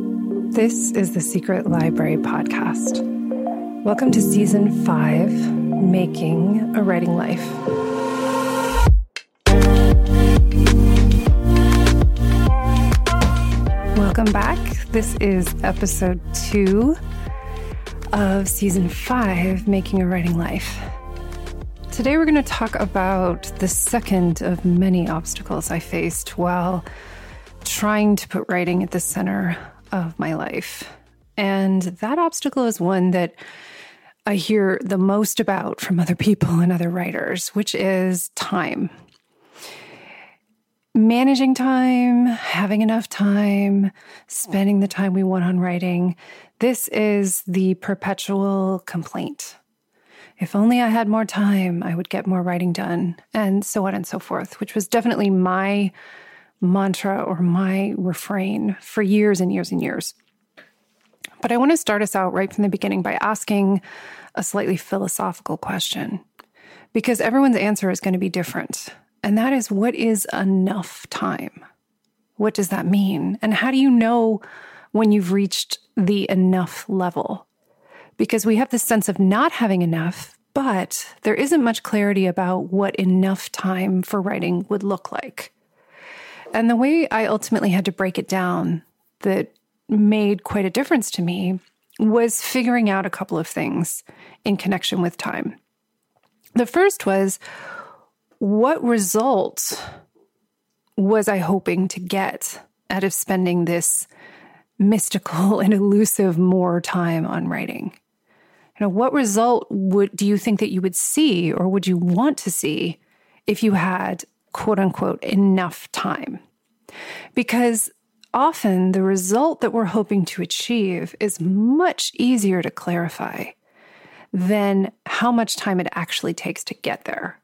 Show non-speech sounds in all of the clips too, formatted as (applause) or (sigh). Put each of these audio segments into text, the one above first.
This is the Secret Library Podcast. Welcome to Season 5 Making a Writing Life. Welcome back. This is episode 2 of Season 5 Making a Writing Life. Today, we're going to talk about the second of many obstacles I faced while trying to put writing at the center of my life. And that obstacle is one that I hear the most about from other people and other writers, which is time. Managing time, having enough time, spending the time we want on writing. This is the perpetual complaint. If only I had more time, I would get more writing done, and so on and so forth, which was definitely my mantra or my refrain for years and years and years. But I want to start us out right from the beginning by asking a slightly philosophical question because everyone's answer is going to be different. And that is what is enough time? What does that mean? And how do you know when you've reached the enough level? Because we have this sense of not having enough, but there isn't much clarity about what enough time for writing would look like. And the way I ultimately had to break it down that made quite a difference to me was figuring out a couple of things in connection with time. The first was what result was I hoping to get out of spending this mystical (laughs) and elusive more time on writing? You know, what result would do you think that you would see or would you want to see if you had quote unquote enough time? Because often the result that we're hoping to achieve is much easier to clarify than how much time it actually takes to get there.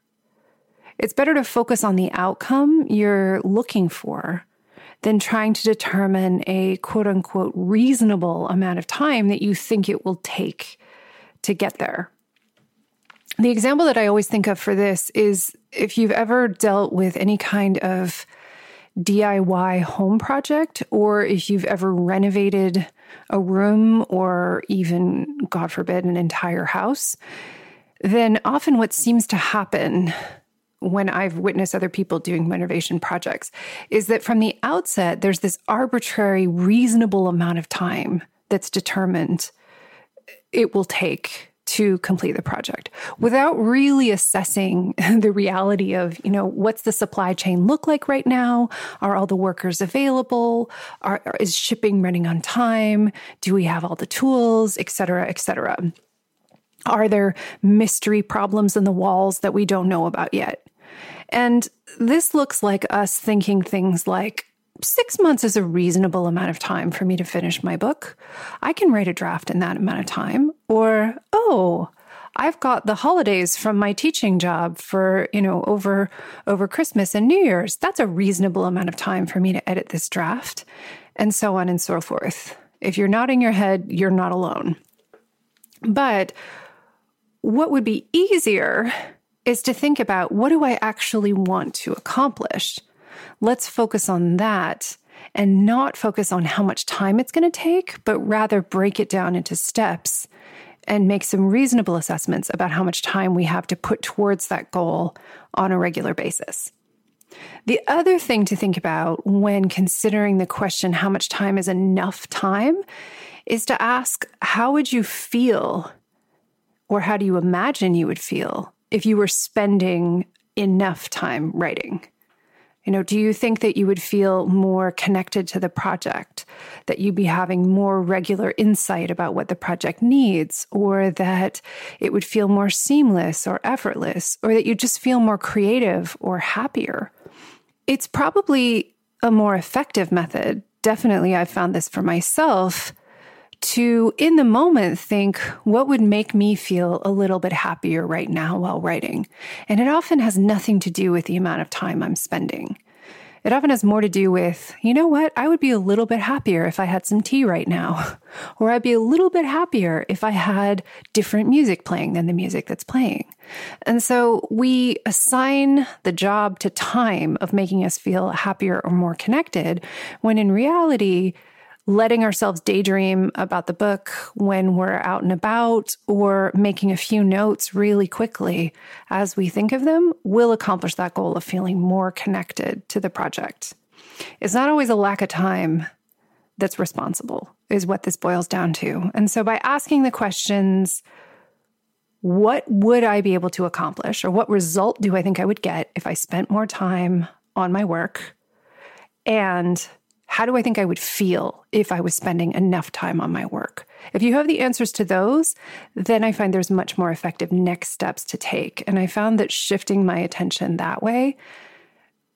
It's better to focus on the outcome you're looking for than trying to determine a quote unquote reasonable amount of time that you think it will take to get there. The example that I always think of for this is if you've ever dealt with any kind of DIY home project, or if you've ever renovated a room or even, God forbid, an entire house, then often what seems to happen when I've witnessed other people doing renovation projects is that from the outset, there's this arbitrary, reasonable amount of time that's determined it will take to complete the project without really assessing (laughs) the reality of, you know, what's the supply chain look like right now? Are all the workers available? Are, is shipping running on time? Do we have all the tools, et cetera, et cetera? Are there mystery problems in the walls that we don't know about yet? And this looks like us thinking things like, six months is a reasonable amount of time for me to finish my book. I can write a draft in that amount of time. Or, oh, I've got the holidays from my teaching job for, you know, over over Christmas and New Year's. That's a reasonable amount of time for me to edit this draft. And so on and so forth. If you're nodding your head, you're not alone. But what would be easier is to think about what do I actually want to accomplish? let's focus on that and not focus on how much time it's going to take, but rather break it down into steps and make some reasonable assessments about how much time we have to put towards that goal on a regular basis. The other thing to think about when considering the question, how much time is enough time, is to ask, how would you feel or how do you imagine you would feel if you were spending enough time writing? You know, do you think that you would feel more connected to the project, that you'd be having more regular insight about what the project needs, or that it would feel more seamless or effortless, or that you just feel more creative or happier? It's probably a more effective method. Definitely, I've found this for myself to, in the moment, think, what would make me feel a little bit happier right now while writing? And it often has nothing to do with the amount of time I'm spending. It often has more to do with, you know what, I would be a little bit happier if I had some tea right now. (laughs) Or I'd be a little bit happier if I had different music playing than the music that's playing. And so we assign the job to time of making us feel happier or more connected, when in reality, letting ourselves daydream about the book when we're out and about or making a few notes really quickly as we think of them will accomplish that goal of feeling more connected to the project. It's not always a lack of time that's responsible, is what this boils down to. And so by asking the questions, what would I be able to accomplish, or what result do I think I would get if I spent more time on my work? And how do I think I would feel if I was spending enough time on my work? If you have the answers to those, then I find there's much more effective next steps to take. And I found that shifting my attention that way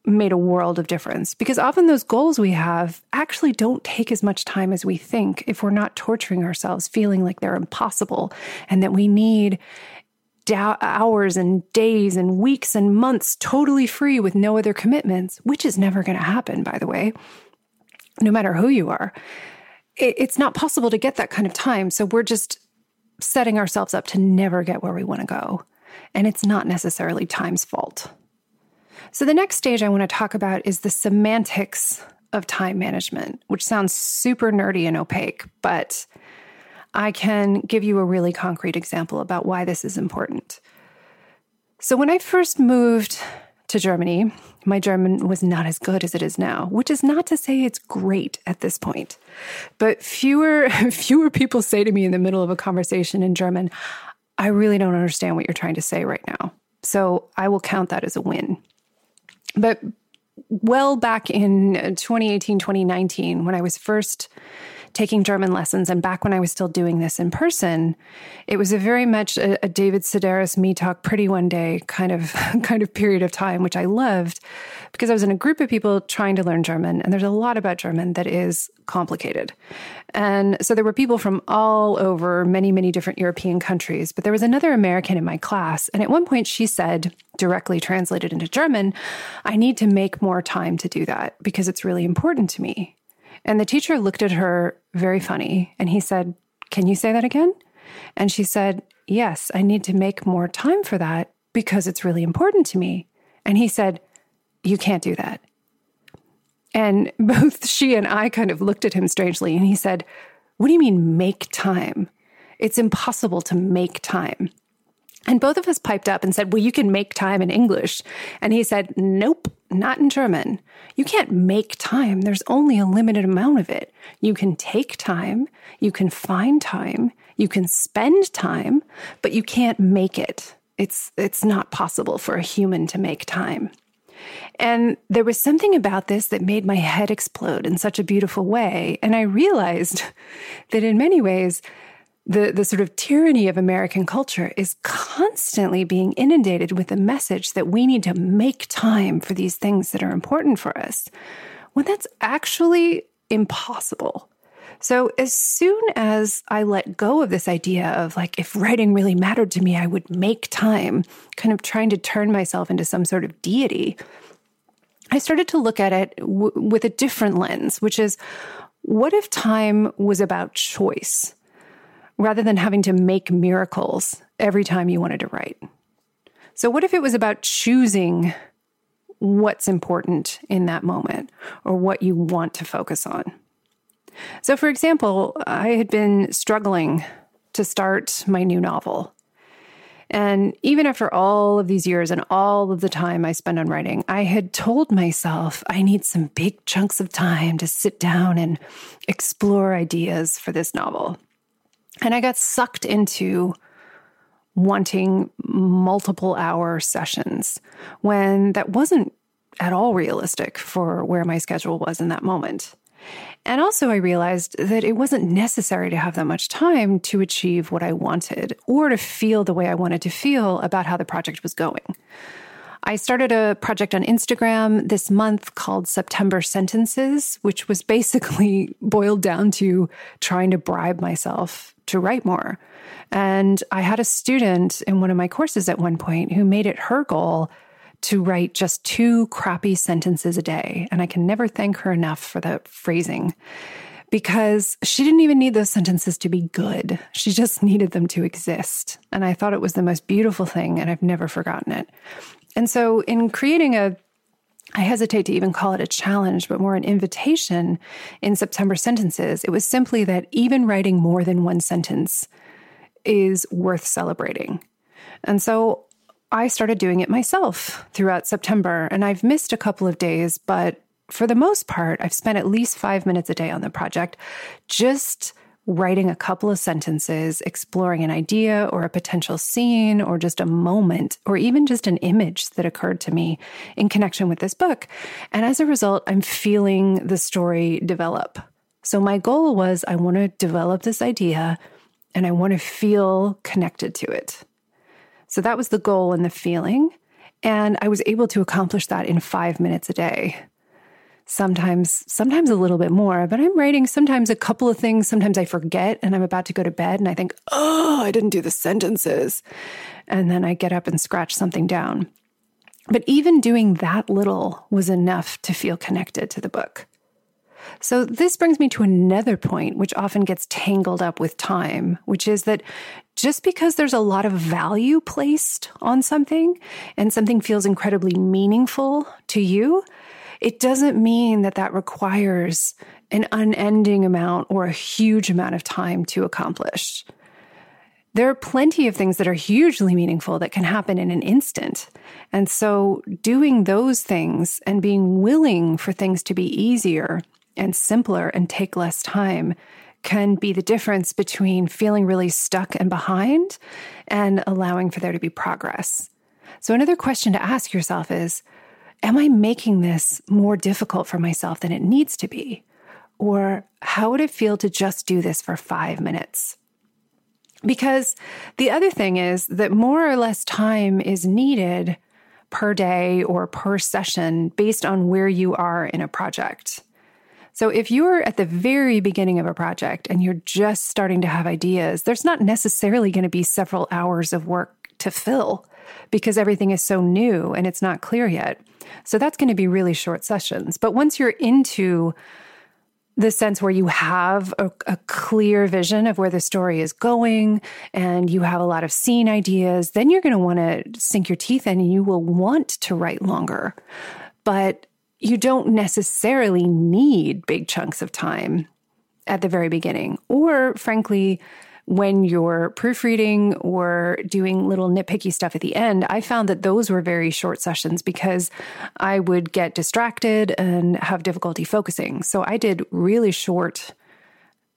made a world of difference because often those goals we have actually don't take as much time as we think if we're not torturing ourselves, feeling like they're impossible and that we need hours and days and weeks and months totally free with no other commitments, which is never going to happen, by the way, no matter who you are. It's not possible to get that kind of time. So we're just setting ourselves up to never get where we want to go. And it's not necessarily time's fault. So, the next stage I want to talk about is the semantics of time management, which sounds super nerdy and opaque, but I can give you a really concrete example about why this is important. So, when I first moved to Germany, my German was not as good as it is now, which is not to say it's great at this point. But fewer (laughs) fewer people say to me in the middle of a conversation in German, I really don't understand what you're trying to say right now. So I will count that as a win. But well back in 2018, 2019, when I was first taking German lessons, and back when I was still doing this in person, it was a very much a, a David Sedaris me talk pretty one day kind of (laughs) kind of period of time, which I loved because I was in a group of people trying to learn German, and there's a lot about German that is complicated. And so there were people from all over many, many different European countries, but there was another American in my class, and at one point she said, directly translated into German, I need to make more time to do that because it's really important to me. And the teacher looked at her very funny and he said, Can you say that again? And she said, Yes, I need to make more time for that because it's really important to me. And he said, You can't do that. And (laughs) both she and I kind of looked at him strangely. And he said, What do you mean, make time? It's impossible to make time. And both of us piped up and said, Well, you can make time in English. And he said, Nope, not in German. You can't make time. There's only a limited amount of it. You can take time, you can find time, you can spend time, but you can't make it. It's, it's not possible for a human to make time. And there was something about this that made my head explode in such a beautiful way. And I realized (laughs) that in many ways, the, the sort of tyranny of American culture is constantly being inundated with the message that we need to make time for these things that are important for us, when that's actually impossible. So, as soon as I let go of this idea of like, if writing really mattered to me, I would make time, kind of trying to turn myself into some sort of deity, I started to look at it w- with a different lens, which is what if time was about choice? Rather than having to make miracles every time you wanted to write. So, what if it was about choosing what's important in that moment or what you want to focus on? So, for example, I had been struggling to start my new novel. And even after all of these years and all of the time I spent on writing, I had told myself I need some big chunks of time to sit down and explore ideas for this novel. And I got sucked into wanting multiple hour sessions when that wasn't at all realistic for where my schedule was in that moment. And also, I realized that it wasn't necessary to have that much time to achieve what I wanted or to feel the way I wanted to feel about how the project was going. I started a project on Instagram this month called September Sentences, which was basically (laughs) boiled down to trying to bribe myself to write more. And I had a student in one of my courses at one point who made it her goal to write just two crappy sentences a day. And I can never thank her enough for the phrasing because she didn't even need those sentences to be good. She just needed them to exist. And I thought it was the most beautiful thing, and I've never forgotten it. And so, in creating a I hesitate to even call it a challenge, but more an invitation in September sentences. It was simply that even writing more than one sentence is worth celebrating. And so I started doing it myself throughout September, and I've missed a couple of days, but for the most part, I've spent at least five minutes a day on the project just writing a couple of sentences, exploring an idea or a potential scene or just a moment or even just an image that occurred to me in connection with this book. And as a result, I'm feeling the story develop. So my goal was I want to develop this idea and I want to feel connected to it. So that was the goal and the feeling. And I was able to accomplish that in five minutes a day sometimes sometimes a little bit more but i'm writing sometimes a couple of things sometimes i forget and i'm about to go to bed and i think oh i didn't do the sentences. And then i get up and scratch something down. But even doing that little was enough to feel connected to the book. So this brings me to another point which often gets tangled up with time which is that just because there's a lot of value placed on something and something feels incredibly meaningful to you it doesn't mean that that requires an unending amount or a huge amount of time to accomplish. There are plenty of things that are hugely meaningful that can happen in an instant. And so, doing those things and being willing for things to be easier and simpler and take less time can be the difference between feeling really stuck and behind and allowing for there to be progress. So, another question to ask yourself is am I making this more difficult for myself than it needs to be? Or how would it feel to just do this for five minutes? Because the other thing is that more or less time is needed per day or per session based on where you are in a project. So if you're at the very beginning of a project and you're just starting to have ideas, there's not necessarily going to be several hours of work to fill because everything is so new and it's not clear yet. So that's going to be really short sessions. But once you're into the sense where you have a, a, clear vision of where the story is going and you have a lot of scene ideas, then you're going to want to sink your teeth in and you will want to write longer. But you don't necessarily need big chunks of time at the very beginning. Or, frankly, when you're proofreading or doing little nitpicky stuff at the end, I found that those were very short sessions because I would get distracted and have difficulty focusing. So I did really short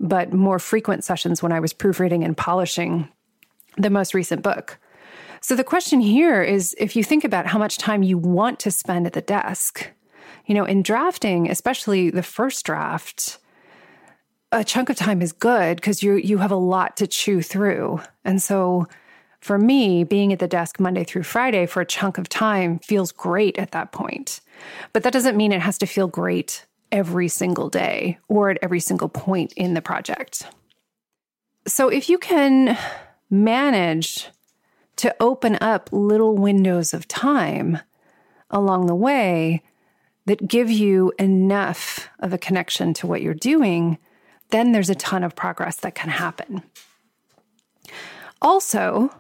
but more frequent sessions when I was proofreading and polishing the most recent book. So the question here is if you think about how much time you want to spend at the desk, you know, in drafting, especially the first draft, a chunk of time is good because you you have a lot to chew through. And so for me, being at the desk Monday through Friday for a chunk of time feels great at that point. But that doesn't mean it has to feel great every single day or at every single point in the project. So if you can manage to open up little windows of time along the way that give you enough of a connection to what you're doing, then there's a ton of progress that can happen. Also,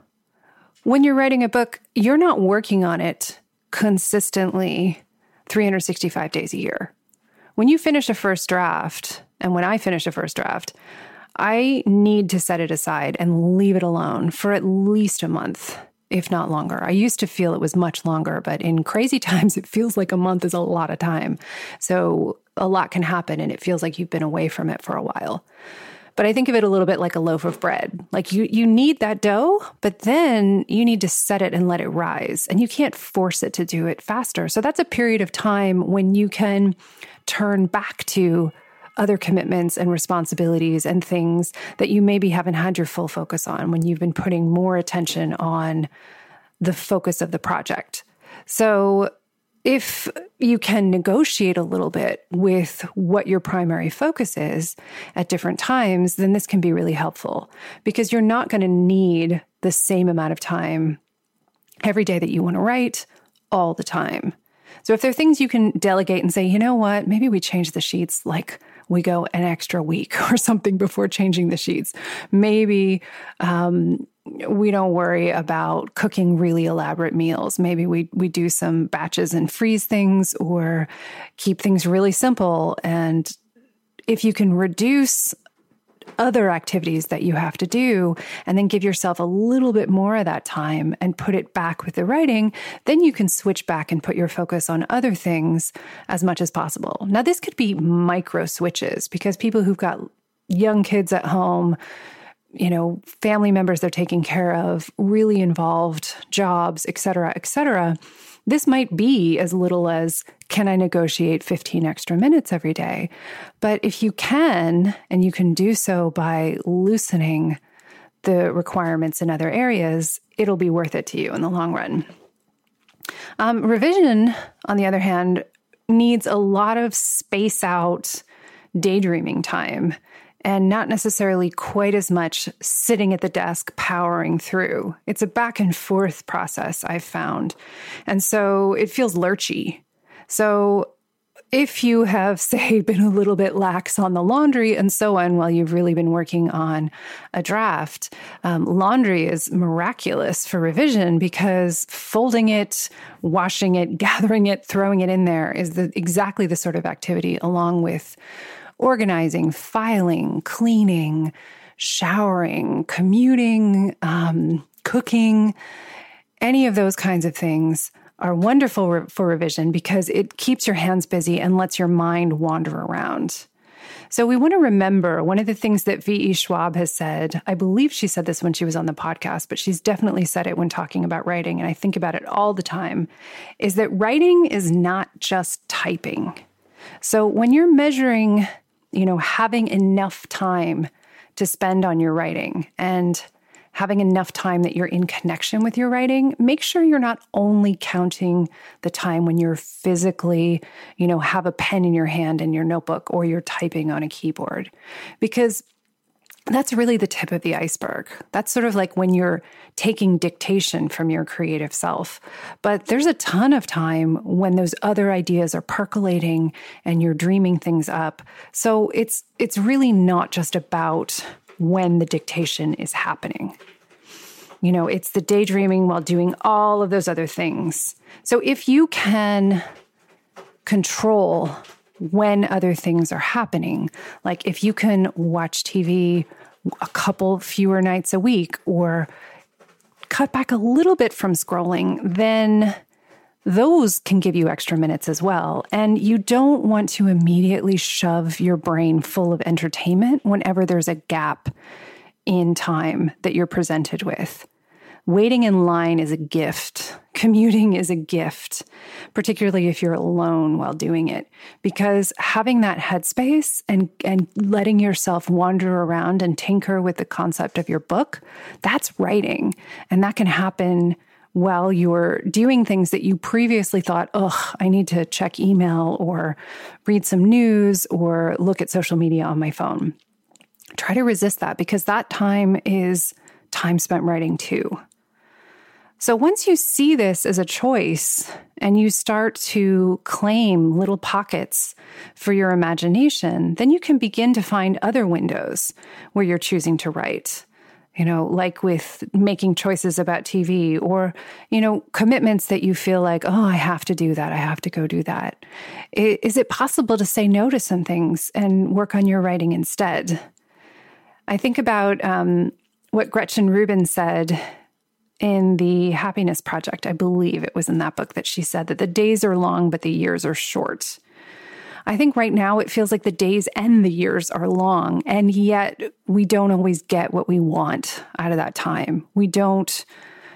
when you're writing a book, you're not working on it consistently 365 days a year. When you finish a first draft, and when I finish a first draft, I need to set it aside and leave it alone for at least a month, if not longer. I used to feel it was much longer, but in crazy (laughs) times, it feels like a month is a lot of time. So a lot can happen and it feels like you've been away from it for a while. But I think of it a little bit like a loaf of bread. Like you you need that dough, but then you need to set it and let it rise. And you can't force it to do it faster. So that's a period of time when you can turn back to other commitments and responsibilities and things that you maybe haven't had your full focus on when you've been putting more attention on the focus of the project. So if you can negotiate a little bit with what your primary focus is at different times, then this can be really helpful because you're not going to need the same amount of time every day that you want to write all the time. So if there are things you can delegate and say, you know what, maybe we change the sheets like we go an extra week (laughs) or something before changing the sheets. Maybe um, we don't worry about cooking really elaborate meals. Maybe we we do some batches and freeze things or keep things really simple and if you can reduce other activities that you have to do and then give yourself a little bit more of that time and put it back with the writing, then you can switch back and put your focus on other things as much as possible. Now, this could be micro switches because people who've got young kids at home, you know, family members they're taking care of, really involved jobs, et cetera, et cetera this might be as little as can I negotiate 15 extra minutes every day? But if you can, and you can do so by loosening the requirements in other areas, it'll be worth it to you in the long run. Um, revision, on the other hand, needs a lot of space out daydreaming time and not necessarily quite as much sitting at the desk powering through. It's a back and forth process, I've found. And so it feels lurchy. So if you have, (laughs) say, been a little bit lax on the laundry and so on while you've really been working on a draft, um, laundry is miraculous for revision because folding it, washing it, (laughs) gathering it, throwing it in there is the, exactly the sort of activity along with organizing, filing, cleaning, showering, commuting, um, cooking, any of those kinds of things are wonderful re- for revision because it keeps your hands busy and lets your mind wander around. So we want to remember one of the things that V.E. Schwab has said. I believe she said this when she was on the podcast, but she's definitely said it when talking about writing. And I think about it all the time is that writing is not just typing. So when you're measuring you know, having enough time to spend on your writing and having enough time that you're in connection with your writing, make sure you're not only counting the time when you're physically, you know, have a pen in your hand in your notebook or you're typing on a keyboard. Because that's really the tip of the iceberg. That's sort of like when you're taking dictation from your creative self. But there's a ton of time when those other ideas are percolating and you're dreaming things up. So it's it's really not just about when the dictation is happening. You know, it's the daydreaming while doing all of those other things. So if you can control when other things are happening. Like if you can watch TV a couple fewer nights a week or cut back a little bit from scrolling, then those can give you extra minutes as well. And you don't want to immediately shove your brain full of entertainment whenever there's a gap in time that you're presented with. Waiting in line is a gift. Commuting is a gift, particularly if you're alone while doing it, because having that headspace and, and letting yourself wander around and tinker with the concept of your book, that's writing. And that can happen while you're doing things that you previously thought, oh, I need to check email or read some news or look at social media on my phone. Try to resist that because that time is time spent writing too. So once you see this as a choice and you start to claim little pockets for your imagination, then you can begin to find other windows where you're choosing to write. You know, like with making choices about TV or, you know, commitments that you feel like, oh, I have to do that. I have to go do that. Is it possible to say no to some things and work on your writing instead? I think about um, what Gretchen Rubin said in the Happiness Project, I believe it was in that book that she said that the days are long, but the years are short. I think right now it feels like the days and the years are long, and yet we don't always get what we want out of that time. We don't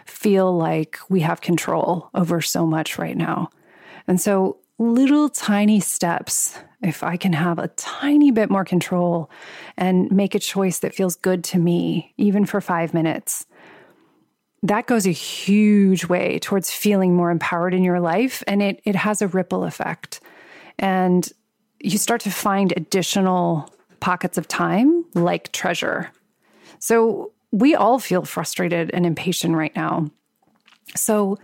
feel like we have control over so much right now. And so, little tiny steps, if I can have a tiny bit more control and make a choice that feels good to me, even for five minutes, that goes a huge way towards feeling more empowered in your life and it it has a ripple effect. And you start to find additional pockets of time like treasure. So we all feel frustrated and impatient right now. So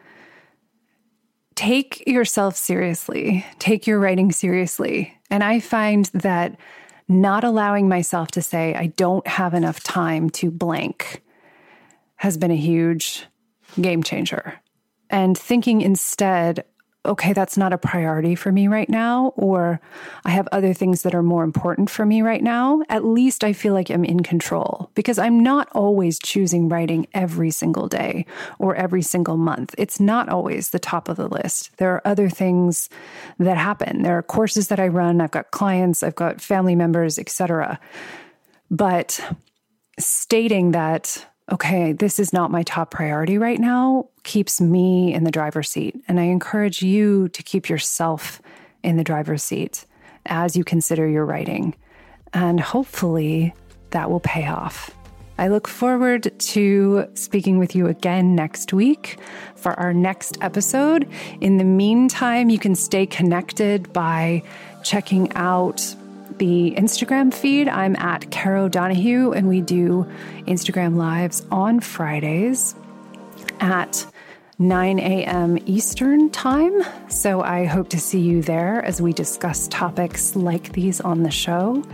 take yourself seriously. Take your writing seriously. And i find that not allowing myself to say, I don't have enough time to blank has been a huge game changer. And thinking instead, okay, that's not a priority for me right now, or I have other things that are more important for me right now, at least I feel like I'm in control because I'm not always choosing writing every single day or every single month. It's not always the top of the list. There are other things that happen. There are courses that I run, I've got clients, I've got family members, etc. But stating that okay, this is not my top priority right now keeps me in the driver's seat. And I encourage you to keep yourself in the driver's seat as you consider your writing. And hopefully that will pay off. I look forward to speaking with you again next week for our next episode. In the meantime, you can stay connected by checking out the Instagram feed. I'm at Caro Donahue, and we do Instagram lives on Fridays at 9 a.m. Eastern Time. So I hope to see you there as we discuss topics like these on the show.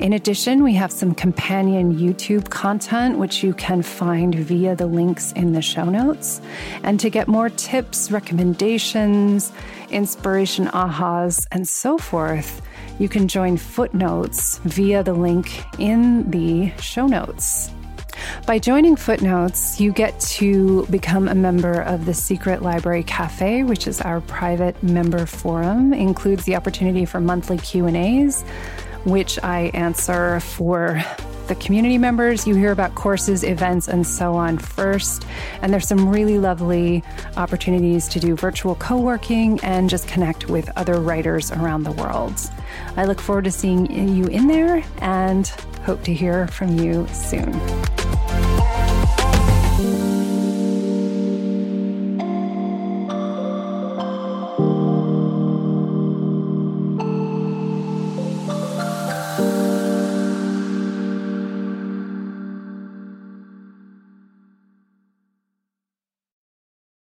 In addition, we have some companion YouTube content, which you can find via the links in the show notes. And to get more tips, recommendations, inspiration ahas, and so forth, you can join Footnotes via the link in the show notes. By joining Footnotes, you get to become a member of the Secret Library Cafe, which is our private member forum. It includes the opportunity for monthly Q&As, which I answer for the community members. You hear about courses, events, and so on first. And there's some really lovely opportunities to do virtual co working and just connect with other writers around the world. I look forward to seeing you in there and hope to hear from you soon.